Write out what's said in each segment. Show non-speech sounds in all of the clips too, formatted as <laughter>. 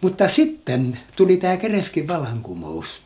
Mutta sitten tuli tämä Kereskin vallankumous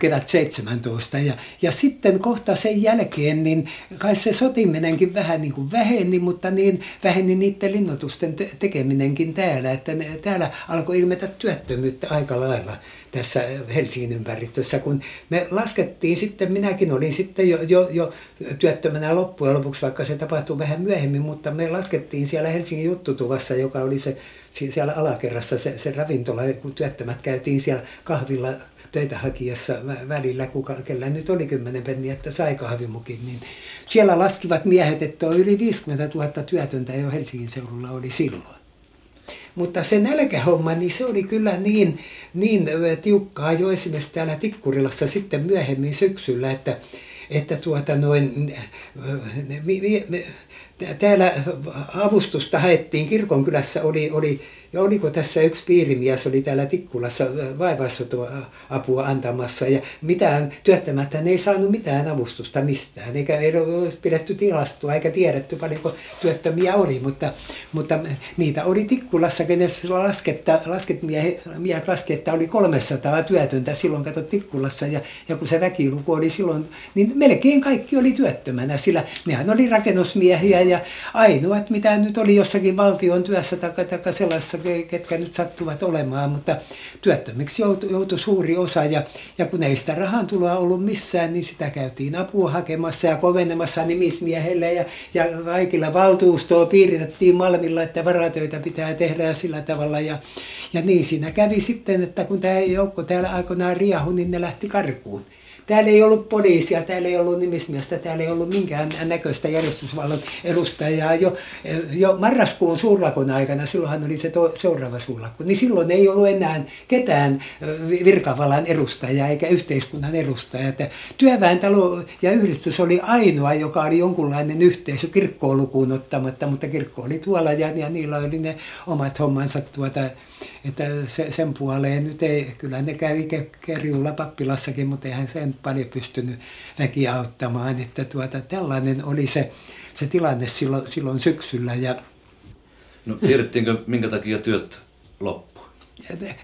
kevät 17. Ja, ja sitten kohta sen jälkeen, niin kai se sotiminenkin vähän niin kuin väheni, mutta niin väheni niiden linnoitusten te- tekeminenkin täällä, että ne, täällä alkoi ilmetä työttömyyttä aika lailla tässä Helsingin ympäristössä, kun me laskettiin sitten, minäkin olin sitten jo, jo, jo työttömänä loppujen lopuksi, vaikka se tapahtui vähän myöhemmin, mutta me laskettiin siellä Helsingin juttutuvassa, joka oli se siellä alakerrassa se, se ravintola, kun työttömät käytiin siellä kahvilla töitä hakijassa välillä, kuka, kellä nyt oli kymmenen penniä, että sai kahvimukin, niin siellä laskivat miehet, että on yli 50 000 työtöntä jo Helsingin seudulla oli silloin. Mutta se nälkähomma, niin se oli kyllä niin, niin tiukkaa jo esimerkiksi täällä Tikkurilassa sitten myöhemmin syksyllä, että, että tuota noin, täällä avustusta haettiin, kirkonkylässä oli, oli ja oliko tässä yksi piirimies, oli täällä Tikkulassa apua antamassa ja mitään, työttömättä ei saanut mitään avustusta mistään, eikä ei ole pidetty tilastoa eikä tiedetty paljonko työttömiä oli, mutta, mutta niitä oli Tikkulassa, kenen lasketta, lasket miehet laski, että oli 300 työtöntä silloin, kato Tikkulassa ja, ja kun se väkiluku oli silloin, niin melkein kaikki oli työttömänä, sillä nehän oli rakennusmiehiä ja ainoat, mitä nyt oli jossakin valtion työssä tai, tai sellaisessa ketkä nyt sattuvat olemaan, mutta työttömiksi joutui, joutui suuri osa. Ja, ja kun ei sitä rahan tuloa ollut missään, niin sitä käytiin apua hakemassa ja kovenemassa nimismiehelle. Ja, ja kaikilla valtuustoa piiritettiin Malmilla, että varatöitä pitää tehdä ja sillä tavalla. Ja, ja niin siinä kävi sitten, että kun tämä joukko täällä aikoinaan riahu, niin ne lähti karkuun. Täällä ei ollut poliisia, täällä ei ollut nimismiestä, täällä ei ollut minkään näköistä järjestysvallan edustajaa. Jo, jo marraskuun suurlakon aikana, silloinhan oli se to, seuraava suurlakko, niin silloin ei ollut enää ketään virkavallan edustajaa eikä yhteiskunnan edustajaa. Että työväentalo ja yhdistys oli ainoa, joka oli jonkunlainen yhteisö kirkkoon lukuun ottamatta, mutta kirkko oli tuolla ja, ja niillä oli ne omat hommansa tuota, että se, sen puoleen nyt ei, kyllä ne kävi kerjulla pappilassakin, mutta eihän sen paljon pystynyt väki auttamaan. Että tuota, tällainen oli se, se tilanne silloin, silloin syksyllä. Ja... No tiedettiinkö, minkä takia työt loppu?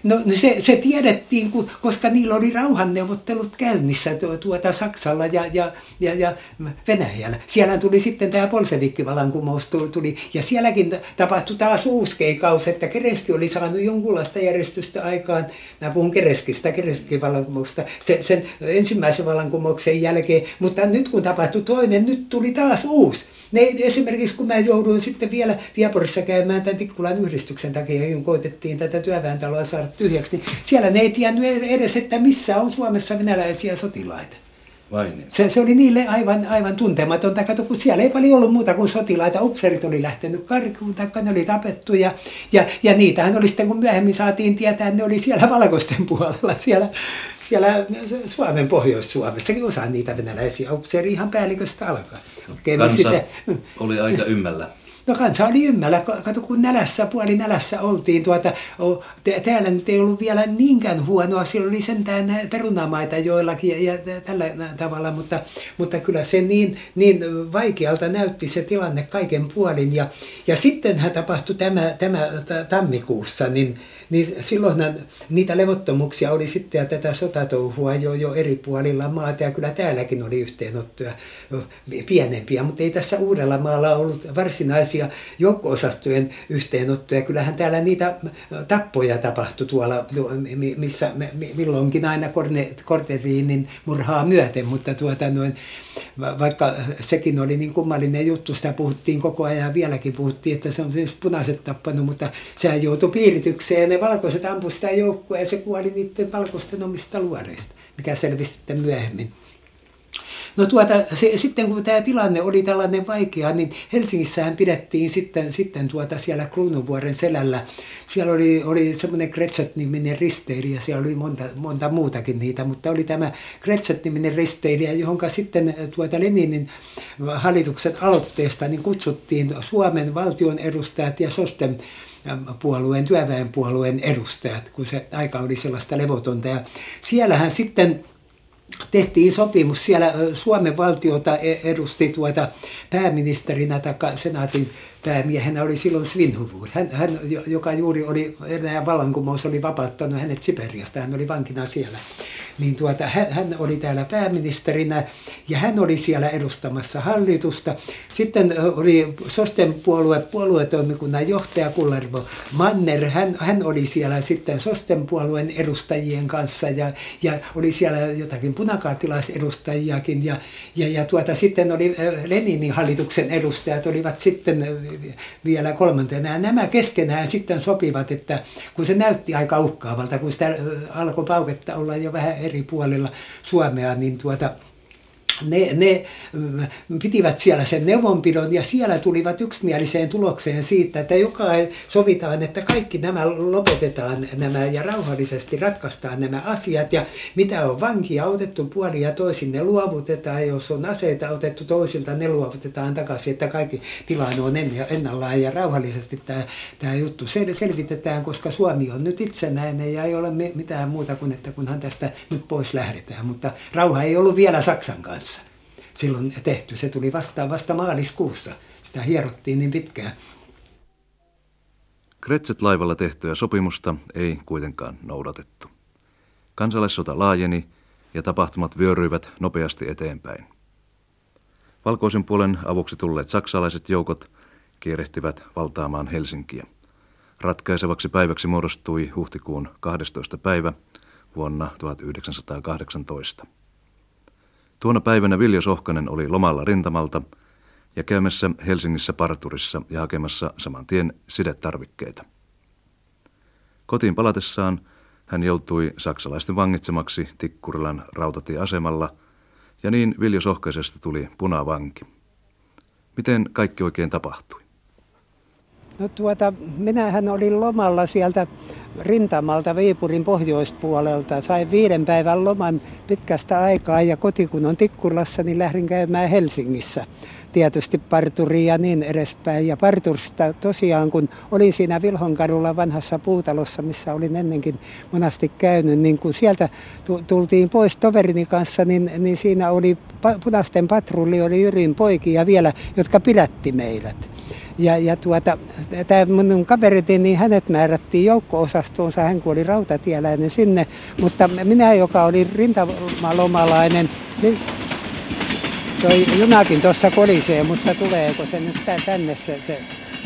No se, se tiedettiin, koska niillä oli rauhanneuvottelut käynnissä tuota Saksalla ja, ja, ja, ja Venäjällä. Siellä tuli sitten tämä polsevikkivallankumous tuli, ja sielläkin tapahtui taas uusi keikaus, että Kereski oli saanut jonkunlaista järjestystä aikaan. Mä puhun Kereskistä, Kereskivallankumouksesta, sen, sen ensimmäisen vallankumouksen jälkeen, mutta nyt kun tapahtui toinen, nyt tuli taas uusi. Ne, esimerkiksi kun mä jouduin sitten vielä Vieporissa käymään tämän Tikkulan yhdistyksen takia, kun koitettiin tätä työväentaloa saada tyhjäksi, niin siellä ne ei tiennyt edes, että missä on Suomessa venäläisiä sotilaita. Vai niin? se, se oli niille aivan, aivan tuntematonta. Kato, kun siellä ei paljon ollut muuta kuin sotilaita. Upserit oli lähtenyt karkuun, taikka ne oli tapettu. Ja, ja, ja niitähän oli sitten, kun myöhemmin saatiin tietää, ne oli siellä valkoisten puolella, siellä, siellä Suomen Pohjois-Suomessakin osa niitä venäläisiä upseeri ihan päälliköstä alkaa. Kansa sitten, oli aika ymmällä. No kansa oli ymmällä, kato kun nälässä, puoli nälässä oltiin, tuota, täällä nyt ei ollut vielä niinkään huonoa, siellä oli sentään perunamaita joillakin ja, ja tällä tavalla, mutta, mutta kyllä se niin, niin vaikealta näytti se tilanne kaiken puolin. Ja, ja sittenhän tapahtui tämä, tämä tammikuussa, niin, niin silloin niitä levottomuuksia oli sitten ja tätä sotatouhua jo, jo eri puolilla maata ja kyllä täälläkin oli yhteenottoja pienempiä, mutta ei tässä uudella maalla ollut varsinaisia joukko-osastojen yhteenottoja. Kyllähän täällä niitä tappoja tapahtui tuolla, missä milloinkin aina Korteriinin murhaa myöten, mutta tuota noin, vaikka sekin oli niin kummallinen juttu, sitä puhuttiin koko ajan, vieläkin puhuttiin, että se on punaiset tappanut, mutta sehän joutui piiritykseen ne valkoiset ampuivat sitä joukkoa ja se kuoli niiden valkoisten omista luoreista, mikä selvisi sitten myöhemmin. No tuota, se, sitten kun tämä tilanne oli tällainen vaikea, niin Helsingissähän pidettiin sitten, sitten tuota siellä Kruununvuoren selällä. Siellä oli, oli semmoinen Kretset-niminen risteilijä, siellä oli monta, monta muutakin niitä, mutta oli tämä Kretset-niminen risteilijä, johon sitten tuota Leninin hallituksen aloitteesta niin kutsuttiin Suomen valtion edustajat ja Sosten puolueen, työväenpuolueen edustajat, kun se aika oli sellaista levotonta. Ja siellähän sitten tehtiin sopimus. Siellä Suomen valtiota e- edusti tuota pääministerinä tai senaatin päämiehenä oli silloin Svinhuvud. Hän, hän, joka juuri oli, Venäjän vallankumous oli vapauttanut hänet Siperiasta, hän oli vankina siellä niin tuota, hän, hän oli täällä pääministerinä ja hän oli siellä edustamassa hallitusta. Sitten oli Sosten puolue, puoluetoimikunnan johtaja Kullervo Manner, hän, hän oli siellä sitten Sosten puolueen edustajien kanssa ja, ja oli siellä jotakin punakaartilaisedustajiakin ja, ja, ja tuota, sitten oli Leninin hallituksen edustajat olivat sitten vielä kolmantena. Ja nämä keskenään sitten sopivat, että kun se näytti aika uhkaavalta, kun sitä alkoi pauketta olla jo vähän eri puolilla Suomea, niin tuota, ne, ne mm, pitivät siellä sen neuvonpidon ja siellä tulivat yksimieliseen tulokseen siitä, että joka sovitaan, että kaikki nämä lopetetaan nämä ja rauhallisesti ratkaistaan nämä asiat ja mitä on vankia otettu puoli ja toisin ne luovutetaan, jos on aseita otettu toisilta, ne luovutetaan takaisin, että kaikki tilanne on ennallaan ja rauhallisesti tämä, tämä juttu selvitetään, koska Suomi on nyt itsenäinen ja ei ole mitään muuta kuin, että kunhan tästä nyt pois lähdetään, mutta rauha ei ollut vielä Saksan kanssa silloin tehty. Se tuli vastaan vasta maaliskuussa. Sitä hierottiin niin pitkään. Kretset-laivalla tehtyä sopimusta ei kuitenkaan noudatettu. Kansalaissota laajeni ja tapahtumat vyöryivät nopeasti eteenpäin. Valkoisen puolen avuksi tulleet saksalaiset joukot kierehtivät valtaamaan Helsinkiä. Ratkaisevaksi päiväksi muodostui huhtikuun 12. päivä vuonna 1918. Tuona päivänä Viljo Sohkanen oli lomalla rintamalta ja käymässä Helsingissä parturissa ja hakemassa saman tien sidetarvikkeita. Kotiin palatessaan hän joutui saksalaisten vangitsemaksi Tikkurilan rautatieasemalla ja niin Viljo Sohkaisesta tuli punavanki. Miten kaikki oikein tapahtui? No tuota, minähän olin lomalla sieltä rintamalta Viipurin pohjoispuolelta. Sain viiden päivän loman pitkästä aikaa ja koti kun on Tikkulassa, niin lähdin käymään Helsingissä. Tietysti parturiin ja niin edespäin. Ja parturista tosiaan, kun olin siinä Vilhonkadulla vanhassa puutalossa, missä olin ennenkin monasti käynyt, niin kun sieltä tultiin pois toverini kanssa, niin, niin siinä oli punaisten patrulli, oli Jyrin poikia vielä, jotka pidätti meidät. Ja, ja tuota, tämä minun kaverini, niin hänet määrättiin joukko-osastoonsa, hän kuoli rautatieläinen sinne, mutta minä, joka oli rintamalomalainen, niin toi junakin tuossa kolisee, mutta tuleeko se nyt tänne se, se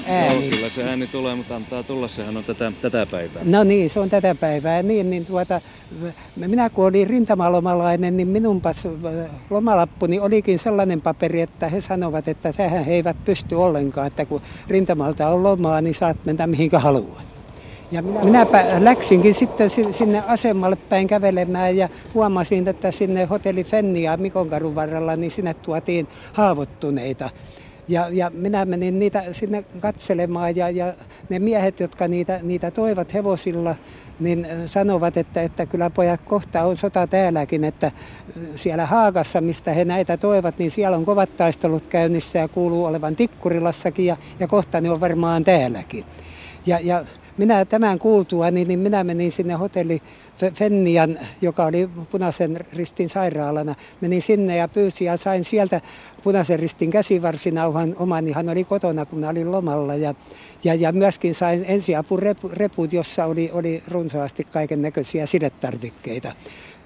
ääni. Joo, kyllä se ääni tulee, mutta antaa tulla, sehän on tätä, tätä päivää. No niin, se on tätä päivää. Niin, niin tuota, minä kun olin rintamalomalainen, niin minun lomalappuni olikin sellainen paperi, että he sanovat, että tähän he eivät pysty ollenkaan, että kun rintamalta on lomaa, niin saat mennä mihinkä haluat. Ja minä, minäpä läksinkin sitten sinne asemalle päin kävelemään ja huomasin, että sinne hotelli Fennia Mikonkarun varrella, niin sinne tuotiin haavoittuneita. Ja, ja minä menin niitä sinne katselemaan ja, ja ne miehet, jotka niitä, niitä toivat hevosilla, niin sanovat, että, että kyllä pojat kohta on sota täälläkin, että siellä Haagassa, mistä he näitä toivat, niin siellä on kovat taistelut käynnissä ja kuuluu olevan Tikkurilassakin ja, ja kohta ne on varmaan täälläkin. Ja, ja minä tämän kuultua, niin, niin minä menin sinne hotelli Fennian, joka oli punaisen ristin sairaalana, menin sinne ja pyysin ja sain sieltä punaisen ristin käsivarsinauhan oman, hän oli kotona, kun minä olin lomalla. Ja, ja, ja myöskin sain ensiapureput, jossa oli, oli runsaasti kaiken näköisiä sidetarvikkeita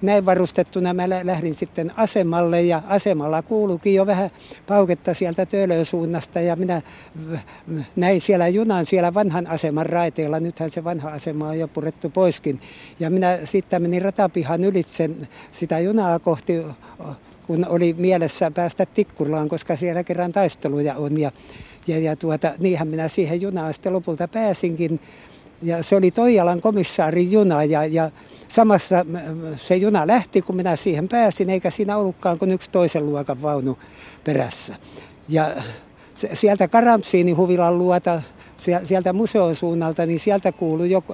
näin varustettuna mä lähdin sitten asemalle ja asemalla kuulukin jo vähän pauketta sieltä Töölön suunnasta ja minä näin siellä junan siellä vanhan aseman raiteella. Nythän se vanha asema on jo purettu poiskin. Ja minä sitten menin ratapihan ylitse sitä junaa kohti kun oli mielessä päästä Tikkulaan, koska siellä kerran taisteluja on. Ja, ja, ja tuota, niinhän minä siihen junaan sitten lopulta pääsinkin. Ja se oli Toijalan komissaarin juna ja, ja samassa se juna lähti, kun minä siihen pääsin, eikä siinä ollutkaan kuin yksi toisen luokan vaunu perässä. Ja sieltä Karamsiini huvilan luota, sieltä museon suunnalta, niin sieltä kuului jo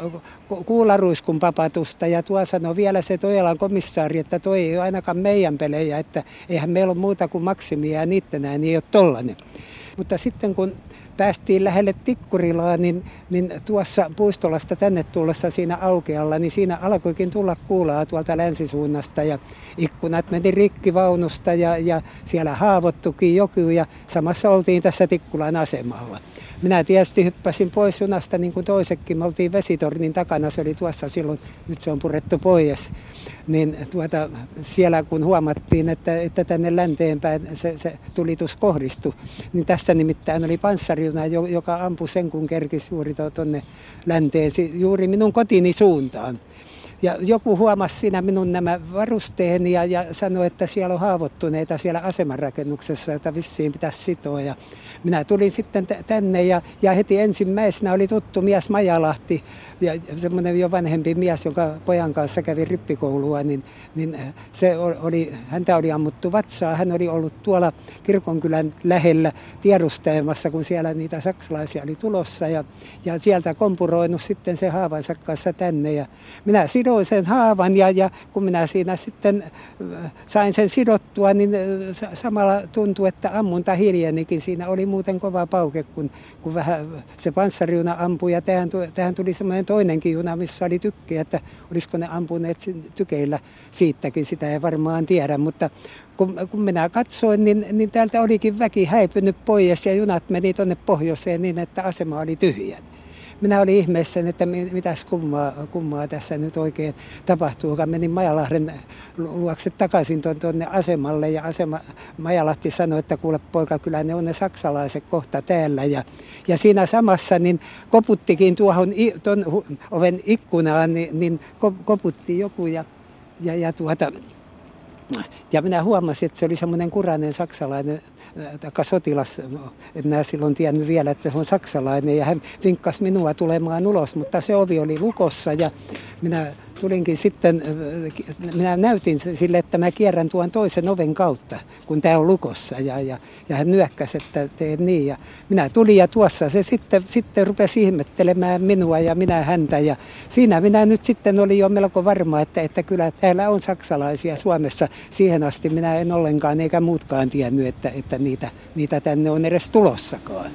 kuularuiskun papatusta. Ja tuo sanoi vielä se Toijalan komissaari, että toi ei ole ainakaan meidän pelejä, että eihän meillä ole muuta kuin maksimia ja niittenään, niin ei ole tollainen. Mutta sitten kun päästiin lähelle Tikkurilaa, niin, niin tuossa puistolasta tänne tullessa siinä aukealla, niin siinä alkoikin tulla kuulaa tuolta länsisuunnasta ja ikkunat meni rikki vaunusta ja, ja siellä haavoittukin joku ja samassa oltiin tässä Tikkulan asemalla. Minä tietysti hyppäsin pois junasta niin kuin toisekin. Me oltiin vesitornin takana, se oli tuossa silloin, nyt se on purettu pois. Niin tuota, siellä kun huomattiin, että, että tänne länteenpäin se, se tulitus kohdistui, niin tässä nimittäin oli panssarjuna, joka ampui sen kun kerkisi juuri tuonne länteen, juuri minun kotini suuntaan. Ja joku huomasi siinä minun nämä varusteeni ja, ja sanoi, että siellä on haavoittuneita siellä asemanrakennuksessa, jota vissiin pitäisi sitoa. Ja minä tulin sitten tänne ja, ja heti ensimmäisenä oli tuttu mies Majalahti ja semmoinen jo vanhempi mies, joka pojan kanssa kävi rippikoulua, niin, niin se oli, häntä oli ammuttu vatsaa. Hän oli ollut tuolla kirkonkylän lähellä tiedustelemassa, kun siellä niitä saksalaisia oli tulossa ja, ja sieltä kompuroinut sitten se haavansa kanssa tänne. Ja minä sidoin sen haavan ja, ja kun minä siinä sitten äh, sain sen sidottua, niin äh, samalla tuntui, että ammunta hiljenikin. Siinä oli muuten kova pauke, kun, kun vähän se panssariuna ampui ja tähän, tähän tuli semmoinen toinenkin juna, missä oli tykki, että olisiko ne ampuneet tykeillä siitäkin, sitä ei varmaan tiedä, mutta kun, kun minä katsoin, niin, niin täältä olikin väki häipynyt pois ja junat meni tuonne pohjoiseen niin, että asema oli tyhjä minä olin ihmeessä, että mitäs kummaa, kummaa tässä nyt oikein tapahtuu. Menin Majalahden luokse takaisin tuonne asemalle ja asema, Majalahti sanoi, että kuule poika, kyllä ne on ne saksalaiset kohta täällä. Ja, ja siinä samassa niin koputtikin tuohon tuon oven ikkunaan, niin, niin koputti joku ja, ja, ja tuota, ja minä huomasin, että se oli semmoinen kurainen saksalainen tai sotilas, en minä silloin tiennyt vielä, että se on saksalainen ja hän vinkkasi minua tulemaan ulos, mutta se ovi oli lukossa ja minä tulinkin sitten, minä näytin sille, että mä kierrän tuon toisen oven kautta, kun tämä on lukossa. Ja, ja, ja hän nyökkäsi, että teen niin. Ja minä tulin ja tuossa se sitten, sitten rupesi ihmettelemään minua ja minä häntä. Ja siinä minä nyt sitten olin jo melko varma, että, että kyllä täällä on saksalaisia Suomessa. Siihen asti minä en ollenkaan eikä muutkaan tiennyt, että, että niitä, niitä tänne on edes tulossakaan.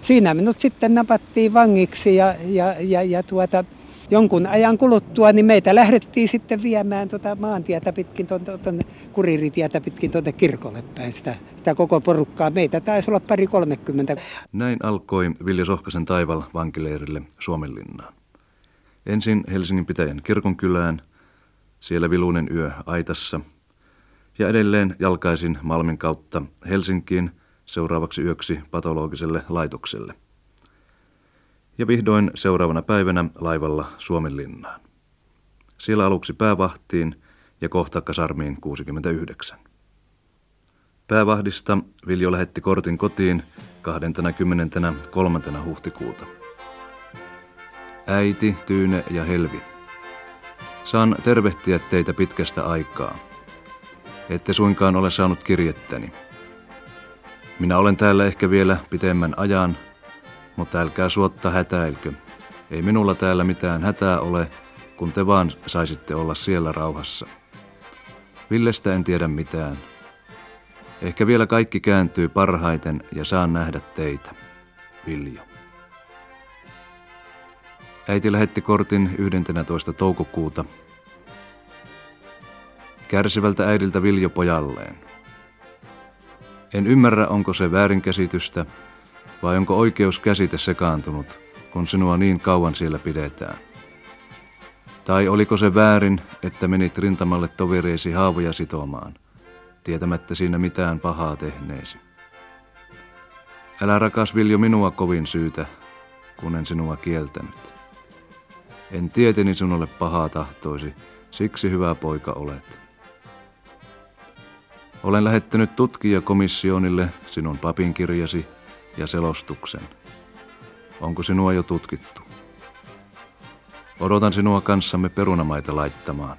Siinä minut sitten napattiin vangiksi ja, ja, ja, ja tuota, jonkun ajan kuluttua, niin meitä lähdettiin sitten viemään tuota maantietä pitkin, tuonne kuriritietä pitkin tuonne kirkolle päin sitä, sitä koko porukkaa. Meitä taisi olla pari kolmekymmentä. Näin alkoi Vilja Sohkasen taival vankileirille Suomenlinnaan. Ensin Helsingin pitäjän kirkonkylään, siellä viluinen yö Aitassa, ja edelleen jalkaisin Malmin kautta Helsinkiin seuraavaksi yöksi patologiselle laitokselle ja vihdoin seuraavana päivänä laivalla Suomenlinnaan. Siellä aluksi päävahtiin ja kohta kasarmiin 69. Päävahdista Viljo lähetti kortin kotiin 23. huhtikuuta. Äiti, Tyyne ja Helvi. Saan tervehtiä teitä pitkästä aikaa. Ette suinkaan ole saanut kirjettäni. Minä olen täällä ehkä vielä pitemmän ajan, mutta älkää suotta hätäilkö. Ei minulla täällä mitään hätää ole, kun te vaan saisitte olla siellä rauhassa. Villestä en tiedä mitään. Ehkä vielä kaikki kääntyy parhaiten ja saan nähdä teitä. Viljo. Äiti lähetti kortin 11. toukokuuta. Kärsivältä äidiltä Viljo pojalleen. En ymmärrä, onko se väärinkäsitystä, vai onko oikeus käsite sekaantunut, kun sinua niin kauan siellä pidetään? Tai oliko se väärin, että menit rintamalle tovereisi haavoja sitomaan, tietämättä siinä mitään pahaa tehneesi? Älä rakas Viljo minua kovin syytä, kun en sinua kieltänyt. En tieteni sinulle pahaa tahtoisi, siksi hyvä poika olet. Olen lähettänyt tutkijakomissionille sinun papinkirjasi ja selostuksen. Onko sinua jo tutkittu? Odotan sinua kanssamme perunamaita laittamaan.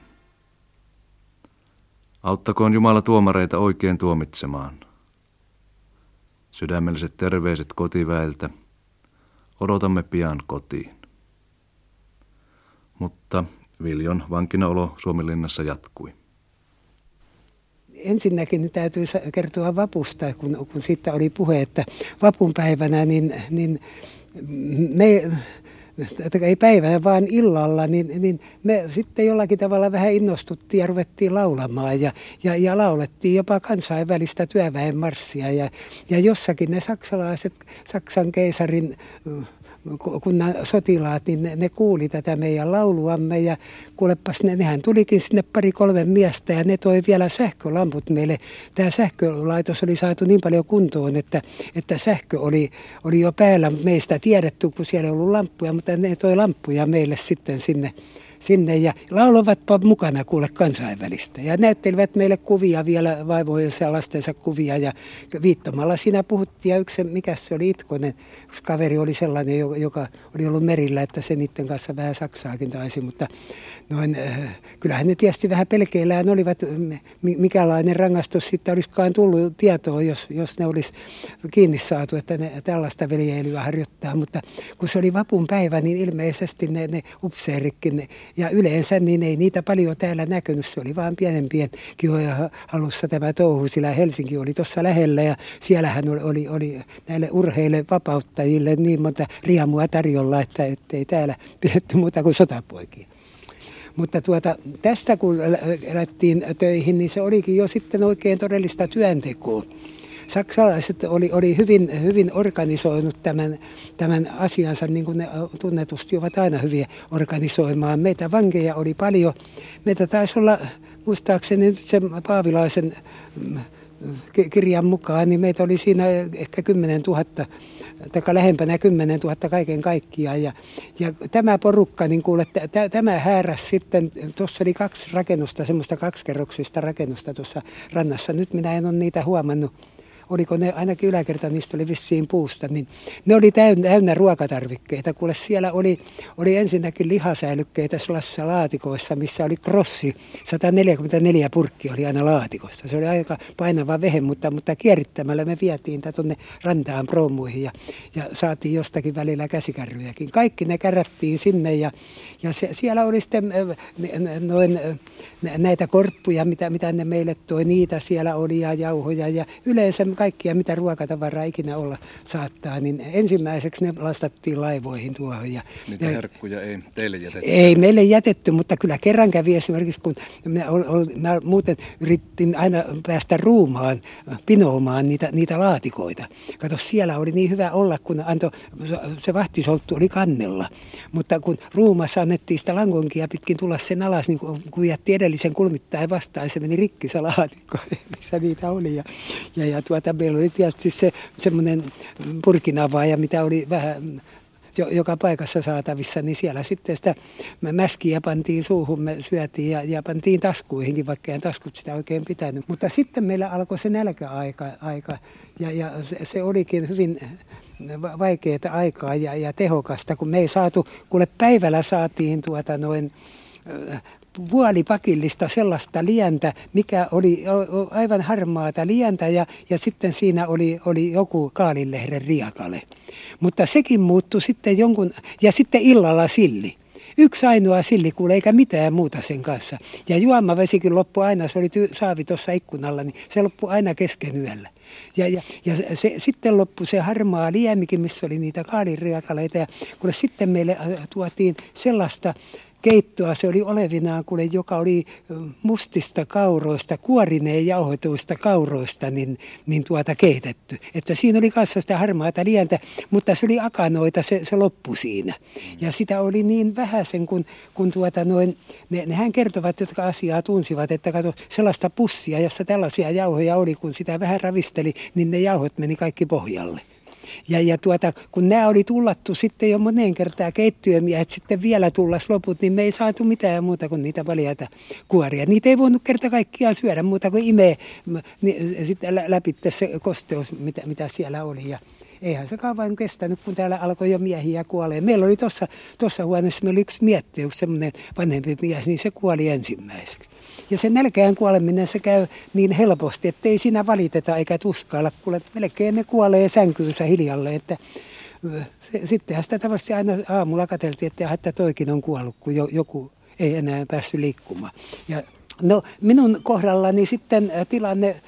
Auttakoon Jumala tuomareita oikein tuomitsemaan. Sydämelliset terveiset kotiväeltä. Odotamme pian kotiin. Mutta Viljon vankinaolo Suomenlinnassa jatkui. Ensinnäkin täytyy kertoa vapusta, kun, kun siitä oli puhe, että vapunpäivänä niin, niin me, ei päivänä vaan illalla, niin, niin me sitten jollakin tavalla vähän innostuttiin ja ruvettiin laulamaan ja, ja, ja laulettiin jopa kansainvälistä työväenmarssia. Ja, ja jossakin ne saksalaiset, Saksan keisarin kun nämä sotilaat, niin ne, ne kuuli tätä meidän lauluamme ja kuulepas, ne, nehän tulikin sinne pari kolme miestä ja ne toi vielä sähkölamput meille. Tämä sähkölaitos oli saatu niin paljon kuntoon, että, että sähkö oli, oli jo päällä meistä tiedetty, kun siellä ei ollut lamppuja, mutta ne toi lamppuja meille sitten sinne sinne ja laulovatpa mukana kuule kansainvälistä. Ja näyttelivät meille kuvia vielä vaivojensa lastensa kuvia ja viittomalla siinä puhuttiin ja yksi, mikä se oli Itkonen, yksi kaveri oli sellainen, joka oli ollut merillä, että se niiden kanssa vähän saksaakin taisi, mutta noin, äh, kyllähän ne tietysti vähän pelkeillään olivat, mikälainen rangaistus sitten olisikaan tullut tietoa, jos, jos ne olisi kiinni saatu, että ne tällaista veljeilyä harjoittaa, mutta kun se oli vapun päivä, niin ilmeisesti ne, ne upseerikin ne ja yleensä niin ei niitä paljon täällä näkynyt. Se oli vain pienempien kihoja halussa tämä touhu, sillä Helsinki oli tuossa lähellä ja siellähän oli, oli, oli näille urheille vapauttajille niin monta riamua tarjolla, että ei täällä pidetty muuta kuin sotapoikia. Mutta tuota, tästä kun lähdettiin töihin, niin se olikin jo sitten oikein todellista työntekoa saksalaiset oli, oli hyvin, hyvin organisoinut tämän, tämän asiansa, niin kuin ne tunnetusti ovat aina hyviä organisoimaan. Meitä vankeja oli paljon. Meitä taisi olla, muistaakseni nyt sen Paavilaisen mm, kirjan mukaan, niin meitä oli siinä ehkä 10 000, tai lähempänä 10 000 kaiken kaikkiaan. Ja, ja tämä porukka, niin kuule, t- tämä hääräs sitten, tuossa oli kaksi rakennusta, semmoista kaksikerroksista rakennusta tuossa rannassa. Nyt minä en ole niitä huomannut oliko ne, ainakin yläkerta niistä oli vissiin puusta, niin ne oli täynnä, täynnä ruokatarvikkeita. Kuule siellä oli, oli ensinnäkin lihasäilykkeitä sellaisissa laatikoissa, missä oli krossi, 144 purkki oli aina laatikossa. Se oli aika painava vehe, mutta, mutta kierittämällä me vietiin tätä tuonne rantaan promuihin ja, ja saatiin jostakin välillä käsikärryjäkin. Kaikki ne kärättiin sinne ja, ja se, siellä oli sitten noin, näitä korppuja, mitä, mitä ne meille toi, niitä siellä oli ja jauhoja ja yleensä kaikkia, mitä ruokatavaraa ikinä olla saattaa, niin ensimmäiseksi ne lastattiin laivoihin tuohon. Ja, Niitä ja, herkkuja ei teille jätetty? Ei meille jätetty, mutta kyllä kerran kävi esimerkiksi, kun mä, ol, ol, mä muuten yritin aina päästä ruumaan, pinoomaan niitä, niitä laatikoita. Kato, siellä oli niin hyvä olla, kun antoi, se vahtisolttu oli kannella. Mutta kun ruumassa annettiin sitä langonkia pitkin tulla sen alas, niin kun jätti edellisen kulmittain vastaan, se meni rikki se laatikko, <laughs> missä niitä oli. Ja, ja, ja tuota, että meillä oli tietysti se semmoinen purkinavaaja, mitä oli vähän jo, joka paikassa saatavissa, niin siellä sitten sitä mäskiä pantiin suuhun, me syötiin ja, ja pantiin taskuihinkin, vaikka ei taskut sitä oikein pitänyt. Mutta sitten meillä alkoi se nälkäaika aika, ja, ja se, se olikin hyvin vaikeaa aikaa ja, ja tehokasta, kun me ei saatu, kuule päivällä saatiin tuota noin puolipakillista sellaista lientä, mikä oli aivan harmaata lientä ja, ja sitten siinä oli, oli joku kaalilehden riakale. Mutta sekin muuttui sitten jonkun, ja sitten illalla silli. Yksi ainoa silli kuule, eikä mitään muuta sen kanssa. Ja juomavesikin loppui aina, se oli ty- saavi tuossa ikkunalla, niin se loppui aina kesken yöllä. Ja, ja, ja se, se, sitten loppui se harmaa liemikin, missä oli niitä kaaliriakaleita. Ja kuule, sitten meille äh, tuotiin sellaista keittoa. Se oli olevinaan, kuule, joka oli mustista kauroista, kuorineen jauhoituista kauroista niin, niin tuota keitetty. Että siinä oli kanssa sitä harmaata lientä, mutta se oli akanoita, se, se loppu siinä. Ja sitä oli niin vähäisen, kun, kun tuota noin, ne, nehän kertovat, jotka asiaa tunsivat, että kato, sellaista pussia, jossa tällaisia jauhoja oli, kun sitä vähän ravisteli, niin ne jauhot meni kaikki pohjalle. Ja, ja tuota, kun nämä oli tullattu sitten jo moneen kertaan keittiömiehet sitten vielä tullas loput, niin me ei saatu mitään muuta kuin niitä valjaita kuoria. Niitä ei voinut kerta kaikkiaan syödä muuta kuin imee niin, sitten läpi se kosteus, mitä, mitä siellä oli. Ja, eihän se kauan kestänyt, kun täällä alkoi jo miehiä kuolee. Meillä oli tuossa huoneessa, meillä oli yksi mietti, semmoinen vanhempi mies, niin se kuoli ensimmäiseksi. Ja se nälkään kuoleminen se käy niin helposti, että ei siinä valiteta eikä tuskailla. Kuule, melkein ne kuolee sänkyynsä hiljalle, että sittenhän sitä tavallisesti aina aamulla katseltiin, että, että toikin on kuollut, kun jo, joku ei enää päässyt liikkumaan. Ja No minun kohdallani sitten tilanne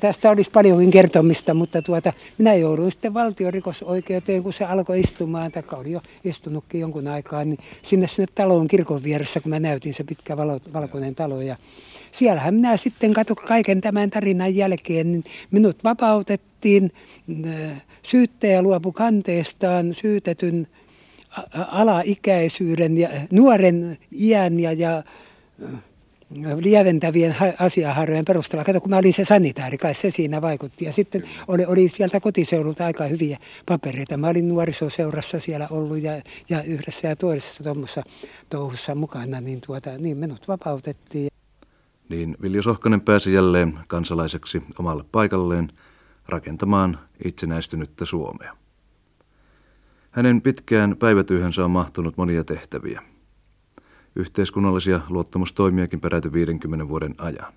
tässä olisi paljonkin kertomista, mutta tuota, minä jouduin sitten valtiorikosoikeuteen, kun se alkoi istumaan, tai oli jo istunutkin jonkun aikaa, niin sinne sinne talon kirkon vieressä, kun mä näytin se pitkä valo, valkoinen talo. Ja siellähän minä sitten katsoin kaiken tämän tarinan jälkeen, niin minut vapautettiin, syyttäjä luopu kanteestaan syytetyn alaikäisyyden ja nuoren iän ja, ja lieventävien asiaharjojen perusteella. Kato, kun mä olin se sanitaari, kai se siinä vaikutti. Ja sitten oli, oli sieltä kotiseudulta aika hyviä papereita. Mä olin nuorisoseurassa siellä ollut ja, ja yhdessä ja toisessa tuommoissa touhussa mukana, niin, tuota, niin minut vapautettiin. Niin Viljo Sohkonen pääsi jälleen kansalaiseksi omalle paikalleen rakentamaan itsenäistynyttä Suomea. Hänen pitkään päivätyöhönsä on mahtunut monia tehtäviä – yhteiskunnallisia luottamustoimiakin peräti 50 vuoden ajan.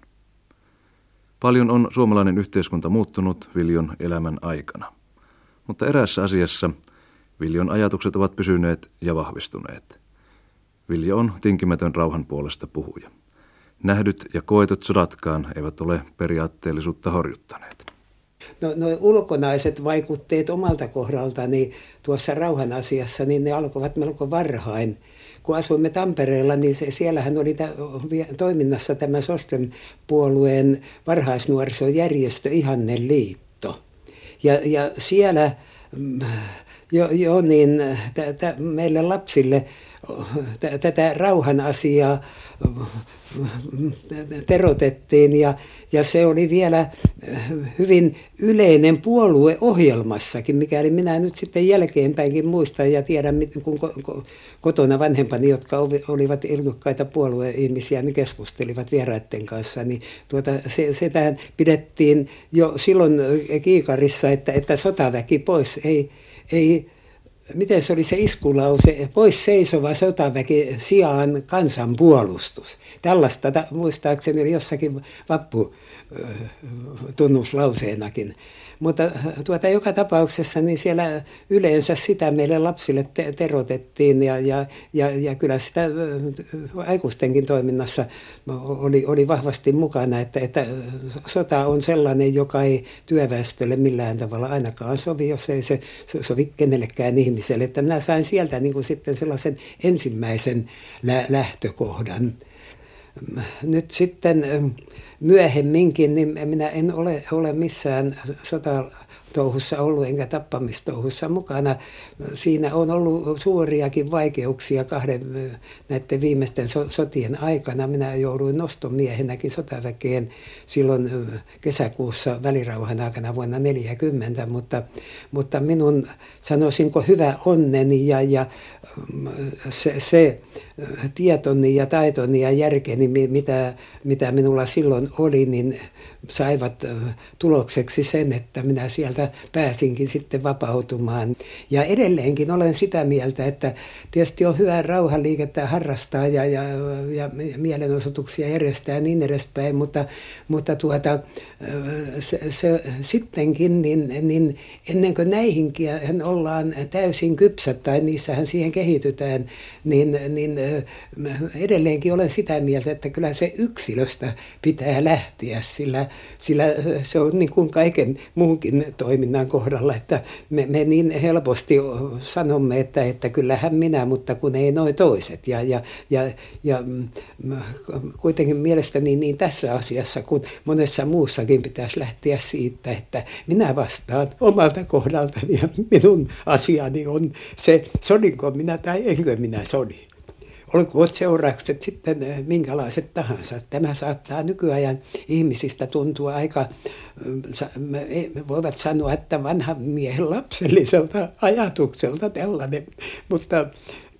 Paljon on suomalainen yhteiskunta muuttunut Viljon elämän aikana, mutta eräässä asiassa Viljon ajatukset ovat pysyneet ja vahvistuneet. Viljo on tinkimätön rauhan puolesta puhuja. Nähdyt ja koetut sodatkaan eivät ole periaatteellisuutta horjuttaneet. No, no ulkonaiset vaikutteet omalta kohdaltani tuossa rauhan asiassa, niin ne alkoivat melko varhain kun asuimme Tampereella, niin se, siellähän oli tä, toiminnassa tämä Sosten puolueen varhaisnuorisojärjestö Ihannen liitto. Ja, ja siellä mm, jo, jo niin tä, tä, meille lapsille tätä rauhan asiaa terotettiin ja, ja se oli vielä hyvin yleinen puolue ohjelmassakin, mikäli minä nyt sitten jälkeenpäinkin muistan ja tiedän, kun kotona vanhempani, jotka olivat ilmukkaita puolueihmisiä, niin keskustelivat vieraiden kanssa, niin tuota, se, se tähän pidettiin jo silloin kiikarissa, että, että sotaväki pois ei, ei miten se oli se iskulause, pois seisova sotaväki sijaan kansanpuolustus. Tällaista muistaakseni oli jossakin vappu tunnuslauseenakin. Mutta äh, tuota, joka tapauksessa niin siellä yleensä sitä meille lapsille te- terotettiin ja, ja, ja, ja kyllä sitä äh, aikuistenkin toiminnassa oli, oli vahvasti mukana, että, että sota on sellainen, joka ei työväestölle millään tavalla ainakaan sovi, jos ei se sovi kenellekään ihmiselle. Että minä sain sieltä niin kuin sitten sellaisen ensimmäisen lä- lähtökohdan. Nyt sitten myöhemminkin, niin minä en ole, ole missään sota touhussa ollut enkä tappamistouhussa mukana. Siinä on ollut suuriakin vaikeuksia kahden näiden viimeisten sotien aikana. Minä jouduin nostomiehenäkin sotaväkeen silloin kesäkuussa välirauhan aikana vuonna 1940, mutta, mutta minun sanoisinko hyvä onneni ja, ja se, se tietoni ja taitoni ja järkeni, mitä, mitä minulla silloin oli, niin saivat tulokseksi sen, että minä sieltä pääsinkin sitten vapautumaan. Ja edelleenkin olen sitä mieltä, että tietysti on hyvä rauhanliikettä harrastaa ja, ja, ja mielenosoituksia järjestää ja niin edespäin, mutta, mutta tuota, se, se, sittenkin, niin, niin ennen kuin näihinkin ollaan täysin kypsät tai niissähän siihen kehitytään, niin, niin edelleenkin olen sitä mieltä, että kyllä se yksilöstä pitää lähteä, sillä, sillä se on niin kuin kaiken muunkin toiminnan kohdalla, että me, me niin helposti sanomme, että, että kyllähän minä, mutta kun ei noin toiset. Ja, ja, ja, ja mm, kuitenkin mielestäni niin tässä asiassa kuin monessa muussakin pitäisi lähteä siitä, että minä vastaan omalta kohdaltani ja minun asiani on se, sodinko minä tai enkö minä sodi olkoot seuraukset sitten eh, minkälaiset tahansa. Tämä saattaa nykyajan ihmisistä tuntua aika, eh, voivat sanoa, että vanhan miehen lapselliselta ajatukselta tällainen, mutta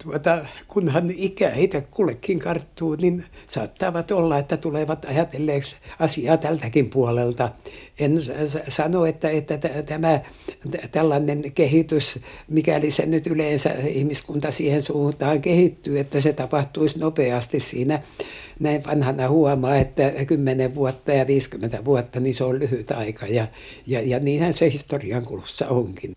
tuota, kunhan ikä itse kullekin karttuu, niin saattavat olla, että tulevat ajatelleeksi asiaa tältäkin puolelta. En sano, että, että tämä tällainen kehitys, mikäli se nyt yleensä ihmiskunta siihen suuntaan kehittyy, että se tapahtuisi nopeasti siinä näin vanhana huomaa, että 10 vuotta ja 50 vuotta, niin se on lyhyt aika ja, ja, ja niinhän se historian kulussa onkin.